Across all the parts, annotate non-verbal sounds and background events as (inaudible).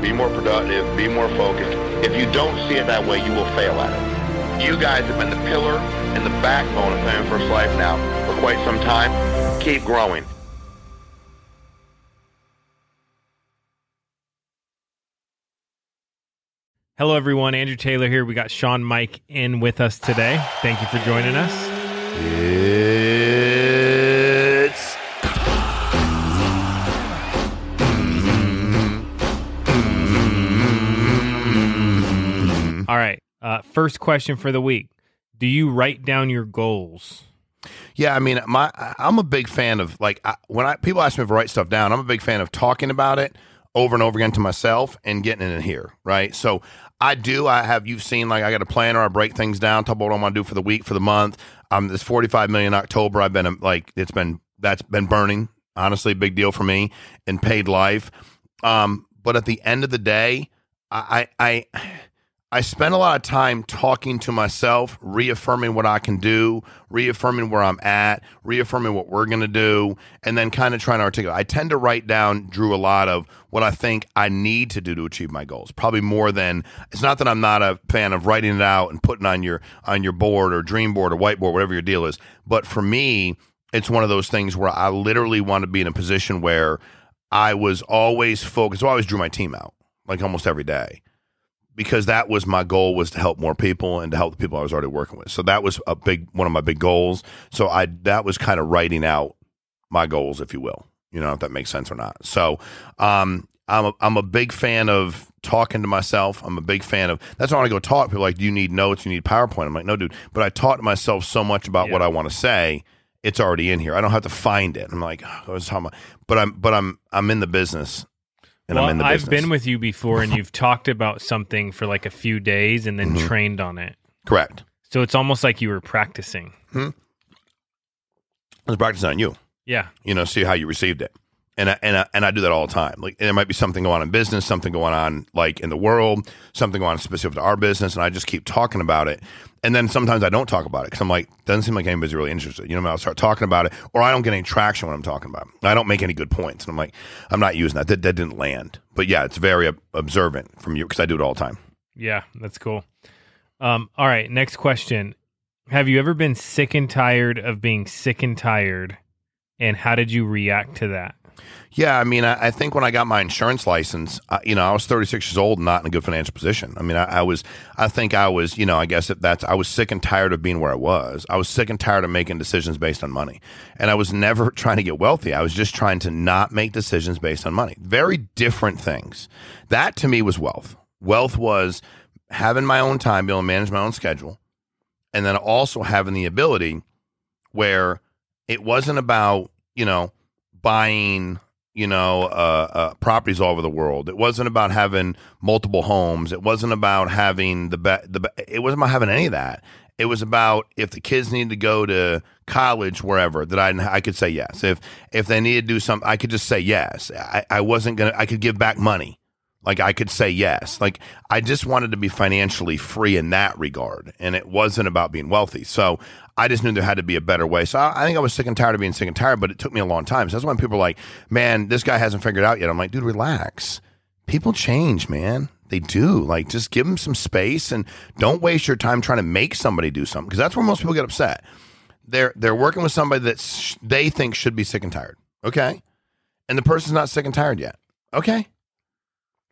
Be more productive. Be more focused. If you don't see it that way, you will fail at it. You guys have been the pillar and the backbone of Family First Life now for quite some time. Keep growing. Hello, everyone. Andrew Taylor here. We got Shawn Meaike in with us today. Thank you for joining us. It's first question for the week Do you write down your goals? Yeah, I mean, my I'm a big fan of like I, when I people ask me to write stuff down. I'm a big fan of talking about it over and over again to myself and getting it in here, right? So I do. I have you've seen like I got a planner. I break things down. Talk about what I'm gonna do for the week, for the month. Um, this 45 million October. I've been like it's been that's been burning. Honestly, big deal for me in paid life. Um, but at the end of the day, I I. I I spend a lot of time talking to myself, reaffirming what I can do, reaffirming where I'm at, reaffirming what we're going to do, and then kind of trying to articulate. I tend to write down, Drew, a lot of what I think I need to do to achieve my goals. Probably more than it's not that I'm not a fan of writing it out and putting on your on your board or dream board or whiteboard, whatever your deal is. But for me, it's one of those things where I literally want to be in a position where I was always focused. So I always drew my team out, like almost every day because that was my goal was to help more people and to help the people I was already working with. So that was a big one of my big goals. So I that was kind of writing out my goals, if you will. You know if that makes sense or not. So um, I'm a, I'm a big fan of talking to myself. I'm a big fan of that's why I go talk. People are like, do you need notes? You need PowerPoint? I'm like, no, dude. But I taught myself so much about Yeah. what I want to say. It's already in here. I don't have to find it. I'm like, oh, I was talking about, but I'm but I'm I'm in the business, and well, I'm in the I've been with you before, and you've (laughs) talked about something for like a few days and then Mhm. trained on it. correct. So it's almost like you were practicing. I was practicing on you. Yeah. you know, see how you received it. And I, and I, and I do that all the time. Like there might be something going on in business, something going on like in the world, something going on specific to our business, and I just keep talking about it. And then sometimes I don't talk about it because I'm like, doesn't seem like anybody's really interested. You know, I'll start talking about it, or I don't get any traction when I'm talking about it. I don't make any good points, and I'm like, I'm not using that. That, that didn't land. But yeah, it's very observant from you because I do it all the time. Yeah. That's cool. Um, all right. Next question Have you ever been sick and tired of being sick and tired? And how did you react to that? Yeah, I mean, I, I think when I got my insurance license, uh, you know, I was 36 years old, and not in a good financial position. I mean, I, I was, I think I was, you know, I guess that's, I was sick and tired of being where I was. I was sick and tired of making decisions based on money, and I was never (laughs) trying to get wealthy. I was just trying to not make decisions based on money. Very different things. That to me was wealth. Wealth was having my own time, being able to manage my own schedule, and then also having the ability where it wasn't about, you know, buying you know, uh, uh, properties all over the world. It wasn't about having multiple homes. It wasn't about having the be- the. Be- it wasn't about having any of that. It was about if the kids needed to go to college wherever that I I could say yes. If if they needed to do something, I could just say yes. I, I wasn't gonna. I could give back money. Like I could say yes. Like I just wanted to be financially free in that regard, and it wasn't about being wealthy. So I just knew there had to be a better way. So I, I think I was sick and tired of being sick and tired, but it took me a long time. So that's when people are like, "Man, this guy hasn't figured it out yet." I'm like, "Dude, relax. People change, man. They do. Like, just give them some space and don't waste your time trying to make somebody do something because that's where most people get upset. They're they're working with somebody that sh- they think should be sick and tired. Okay, and the person's not sick and tired yet. Okay."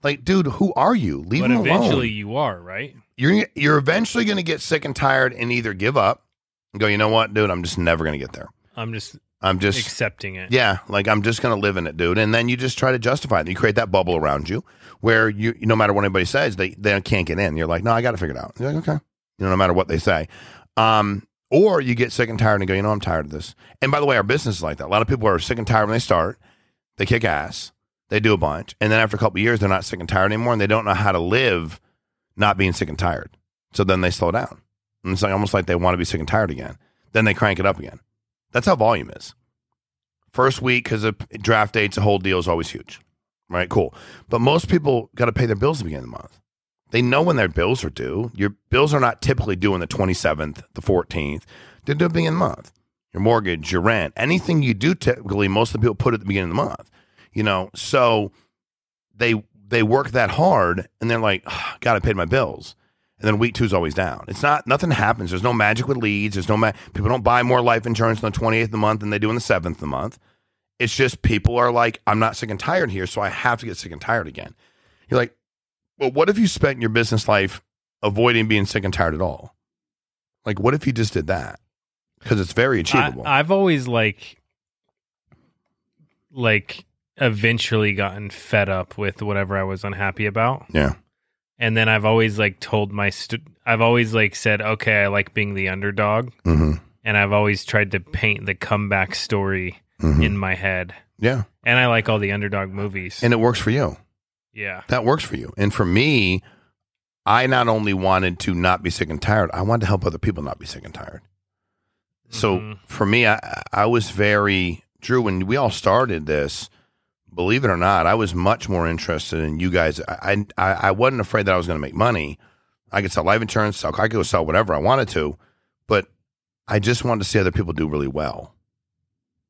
Like, dude, who are you? Leave but him alone eventually you are, right? you're you're eventually going to get sick and tired and either give up and go, you know what, dude, I'm just never going to get there. I'm just I'm just accepting it. yeah, like I'm just going to live in it, dude. And then you just try to justify it. You create that bubble around you where you no matter what anybody says, they they can't get in. You're like, no, I got to figure it out. You're like, okay, you know, no matter what they say. Um, or you get sick and tired and go, you know, I'm tired of this. And by the way, our business is like that. A lot of people are sick and tired when they start. They kick ass. They do a bunch, and then after a couple years, they're not sick and tired anymore, and they don't know how to live not being sick and tired. So then they slow down. And it's like almost like they want to be sick and tired again. Then they crank it up again. That's how volume is. First week, because of draft dates, the whole deal is always huge. Right? Cool. But most people got to pay their bills at the beginning of the month. They know when their bills are due. Your bills are not typically due on the 27th, the 14th. They're due at the beginning of the month. Your mortgage, your rent, anything you do typically, most of the people put at the beginning of the month. You know, so they they work that hard and they're like, oh, God, I paid my bills. And then week two is always down. It's not nothing happens. There's no magic with leads. There's no ma- people don't buy more life insurance on the 28th of the month than they do on the 7th of the month. It's just people are like, I'm not sick and tired here, so I have to get sick and tired again. You're like, well, what if you spent your business life avoiding being sick and tired at all? Like, what if you just did that? Because it's very achievable. I, I've always like, like, eventually gotten fed up with whatever I was unhappy about. yeah. And then I've always like told my, st- I've always like said, okay, I like being the underdog. hmm And I've always tried to paint the comeback story hmm in my head. Yeah. And I like all the underdog movies. And it works for you. yeah. That works for you. And for me, I not only wanted to not be sick and tired, I wanted to help other people not be sick and tired. So Mhm. for me, I, I was very Drew. When we all started this, believe it or not, I was much more interested in you guys. I I, I wasn't afraid that I was going to make money. I could sell life insurance. Sell, I could go sell whatever I wanted to, but I just wanted to see other people do really well.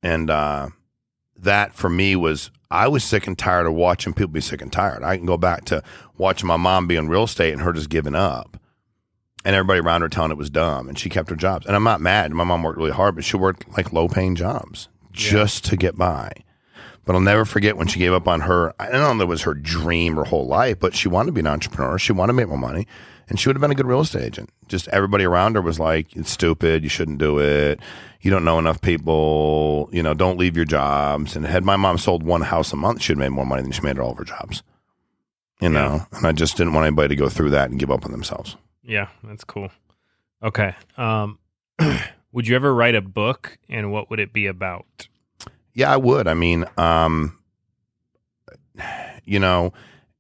And uh, that for me was I was sick and tired of watching people be sick and tired. I can go back to watching my mom be in real estate and her just giving up. And everybody around her telling it was dumb. And she kept her jobs. And I'm not mad. My mom worked really hard, but she worked like low paying jobs just to get by. But I'll never forget when she gave up on her. I don't know if it was her dream her whole life, but she wanted to be an entrepreneur. She wanted to make more money. And she would have been a good real estate agent. Just everybody around her was like, it's stupid. You shouldn't do it. You don't know enough people. You know, don't leave your jobs. And had my mom sold one house a month, she'd made more money than she made at all of her jobs. You know, and I just didn't want anybody to go through that and give up on themselves. Yeah, that's cool. Okay. Um, (clears throat) would you ever write a book, and what would it be about? Yeah, I would. I mean, um, you know,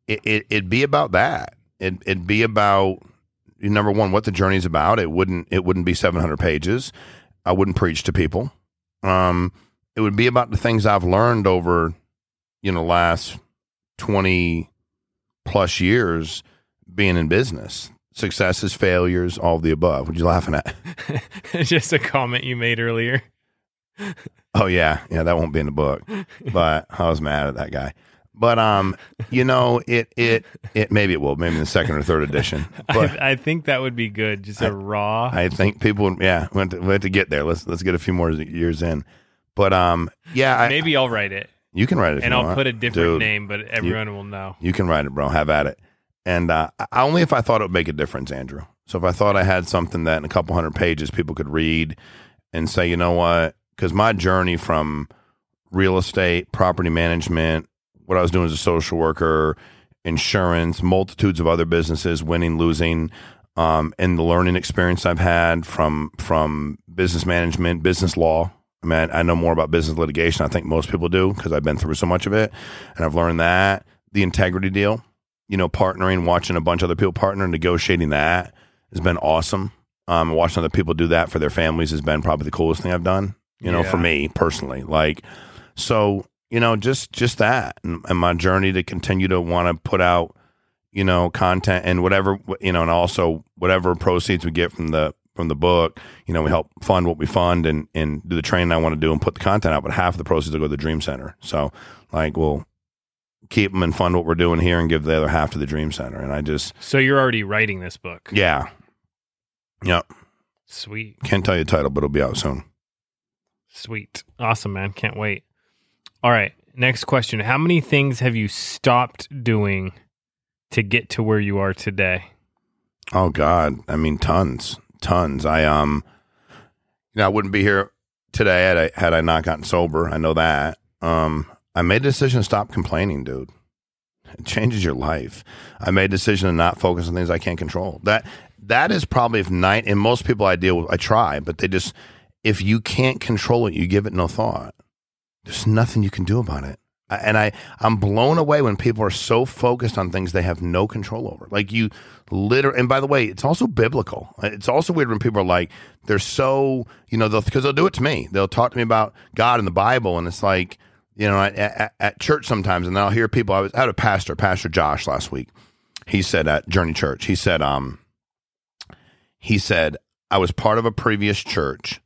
it, it, it'd be about that. It, it'd be about number one, what the journey's about. It wouldn't. It wouldn't be seven hundred pages. I wouldn't preach to people. Um, it would be about the things I've learned over, you know, last twenty plus years being in business. Successes, failures, all of the above. What you laughing at? (laughs) Just a comment you made earlier. Oh yeah, yeah, that won't be in the book. But I was mad at that guy. But um, you know, it it it maybe it will, maybe in the second or third edition. (laughs) But I, I think that would be good. Just a raw. I think people, would- yeah, we have, to, we have to get there. Let's let's get a few more years in. But um, yeah, I, Maybe I'll write it, you can write it, if and you I'll want. put a different Dude, name, but everyone will know. You can write it, bro. Have at it. And uh, only if I thought it would make a difference, Andrew. So if I thought I had something that in a couple hundred pages people could read and say, you know what? Because my journey from real estate, property management, what I was doing as a social worker, insurance, multitudes of other businesses, winning, losing, um, and the learning experience I've had from from business management, business law. I mean, I know more about business litigation. I think most people do because I've been through so much of it, and I've learned that the integrity deal. You know, partnering, watching a bunch of other people partner, negotiating that has been awesome. Um, watching other people do that for their families has been probably the coolest thing I've done. You know, for me personally, like so. You know, just just that, and, and my journey to continue to want to put out, you know, content and whatever, you know, and also whatever proceeds we get from the from the book, you know, we help fund what we fund and and do the training I want to do and put the content out. But half of the proceeds will go to the Dream Center. So, like, we'll keep them and fund what we're doing here and give the other half to the Dream Center. And I just, So you're already writing this book. yeah, Yep. Sweet, can't tell you the title, but it'll be out soon. Sweet, awesome, man. Can't wait. All right, next question. How many things have you stopped doing to get to where you are today? Oh God, I mean, tons, tons. I um, you know, I wouldn't be here today had I had I not gotten sober. I know that. Um, I made a decision to stop complaining, dude. It changes your life. I made a decision to not focus on things I can't control. That that is probably if night and most people I deal with, I try, but they just if you can't control it, you give it no thought. There's nothing you can do about it. and I I'm blown away when people are so focused on things they have no control over. Like you literally, and by the way, it's also biblical. It's also weird when people are like they're so you know because they'll, they'll do it to me. They'll talk to me about God and the Bible, and it's like you know at, at, at church sometimes, and I'll hear people. I was had a pastor, Pastor Josh, last week. He said at Journey Church, he said, um, he said I was part of a previous church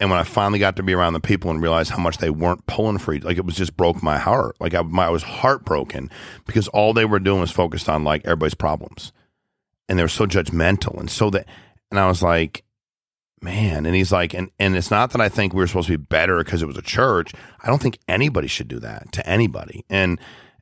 and when I finally got to be around the people and realized how much they weren't pulling for you, like it was just broke my heart. Like I, my, I was heartbroken because all they were doing was focused on like everybody's problems, and they were so judgmental and so that. And I was like, man. And he's like, and and it's not that I think we were supposed to be better because it was a church. I don't think anybody should do that to anybody. And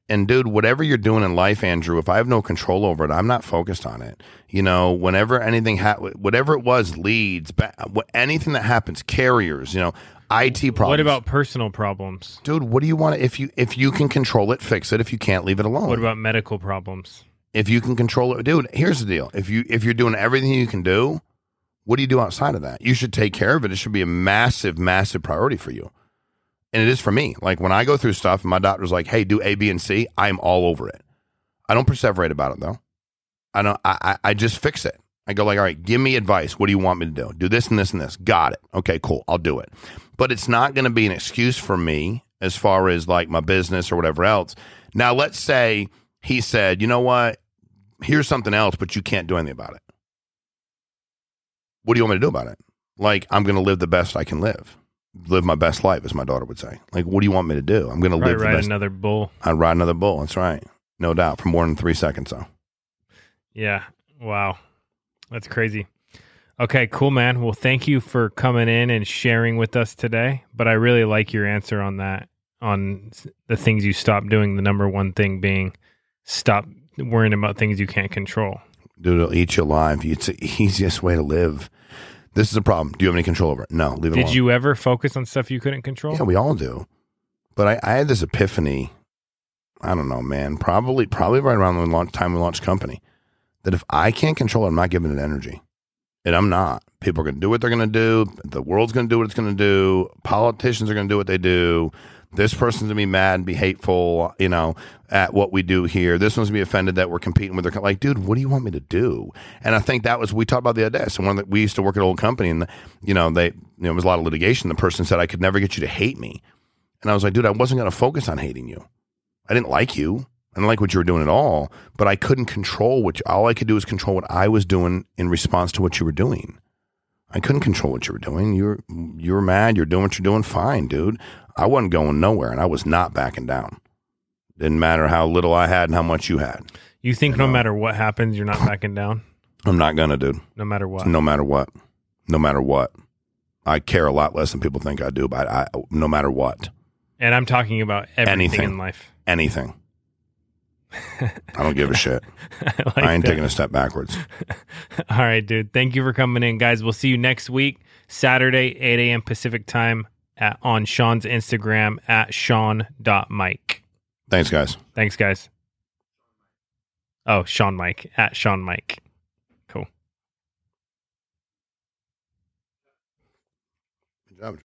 and dude, whatever you're doing in life, Andrew, if I have no control over it, I'm not focused on it. You know, whenever anything, ha- whatever it was, leads, ba- anything that happens, carriers, you know, IT problems. What about personal problems, dude? What do you want? If you if you can control it, fix it. If you can't, leave it alone. What about medical problems? If you can control it, dude. Here's the deal: if you if you're doing everything you can do, what do you do outside of that? You should take care of it. It should be a massive, massive priority for you and it is for me. Like when I go through stuff and my doctor's like, "Hey, do A, B, and C," I'm all over it. I don't perseverate about it though. I don't. I I just fix it. I go like, "All right, give me advice. What do you want me to do? Do this and this and this. Got it. Okay, cool. I'll do it." But it's not going to be an excuse for me as far as like my business or whatever else. Now, let's say he said, "You know what? Here's something else, but you can't do anything about it." What do you want me to do about it? Like, I'm going to live the best I can live live my best life, as my daughter would say. Like, what do you want me to do? I'm going to live ride the best. another bull. I'd ride another bull. That's right, no doubt, for more than three seconds. though. Yeah. Wow. That's crazy. Okay, cool, man. Well, thank you for coming in and sharing with us today. But I really like your answer on that, on the things you stop doing. The number one thing being stop worrying about things you can't control. Dude, it'll eat you alive. It's the easiest way to live. This is a problem. Do you have any control over it? No, leave it Did alone. you ever focus on stuff you couldn't control? Yeah, we all do. But I, I had this epiphany. I don't know, man. Probably, probably right around the launch, time we launched company. That if I can't control it, I'm not giving it energy, and I'm not. People are going to do what they're going to do. The world's going to do what it's going to do. Politicians are going to do what they do. This person's to be mad and be hateful, you know, at what we do here. This one's to be offended that we're competing with their like, dude, what do you want me to do? And I think that was we talked about the other day. So one that we used to work at an old company, and you know, they you know, there was a lot of litigation. The person said I could never get you to hate me, and I was like, dude, I wasn't to focus on hating you. I didn't like you. I didn't like what you were doing at all, but I couldn't control what you, all I could do was control what I was doing in response to what you were doing. I couldn't control what you were doing. You were you were mad. You're doing what you're doing. Fine, dude. I wasn't going nowhere, and I was not backing down. Didn't matter how little I had and how much you had. You think no matter what happens, you're not backing down? I'm not gonna, dude. No matter what. No matter what. No matter what. I care a lot less than people think I do, but I, no matter what. And I'm talking about everything Anything. in life. Anything. I don't give a shit. (laughs) I, like I ain't that. taking a step backwards. (laughs) All right, dude. Thank you for coming in, guys. We'll see you next week, Saturday, 8 a.m. Pacific time at, on Shawn's Instagram at Sean.Mike. Thanks, guys. Thanks, guys. Oh, Shawn Meaike at Shawn Meaike. Cool. Good job.